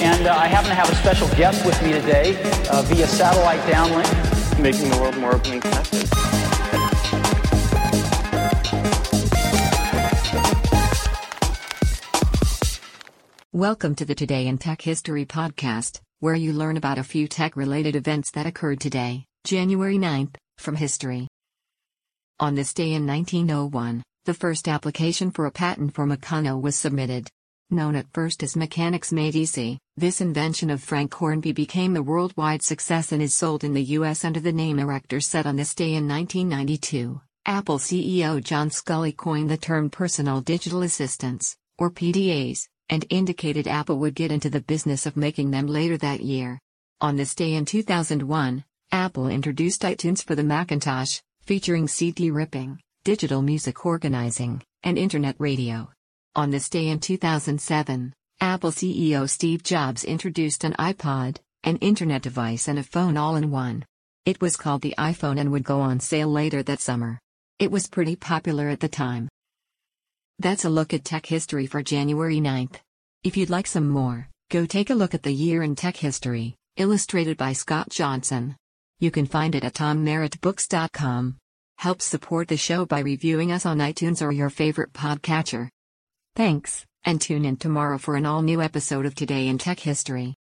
And uh, I happen to have a special guest with me today uh, via satellite downlink. Making the world more open and connected. Welcome to the Today in Tech History podcast, where you learn about a few tech related events that occurred today, January 9th, from history. On this day in 1901, the first application for a patent for Meccano was submitted. Known at first as Mechanics Made Easy, this invention of Frank Hornby became a worldwide success and is sold in the US under the name Erector Set on this day in 1992. Apple CEO John Sculley coined the term Personal Digital Assistants, or PDAs, and indicated Apple would get into the business of making them later that year. On this day in 2001, Apple introduced iTunes for the Macintosh, featuring CD ripping, digital music organizing, and internet radio. On this day in 2007, Apple CEO Steve Jobs introduced an iPod, an internet device, and a phone all in one. It was called the iPhone and would go on sale later that summer. It was pretty popular at the time. That's a look at tech history for January 9th. If you'd like some more, go take a look at the year in tech history, illustrated by Scott Johnson. You can find it at tommerrittbooks.com. Help support the show by reviewing us on iTunes or your favorite podcatcher. Thanks, and tune in tomorrow for an all new episode of Today in Tech History.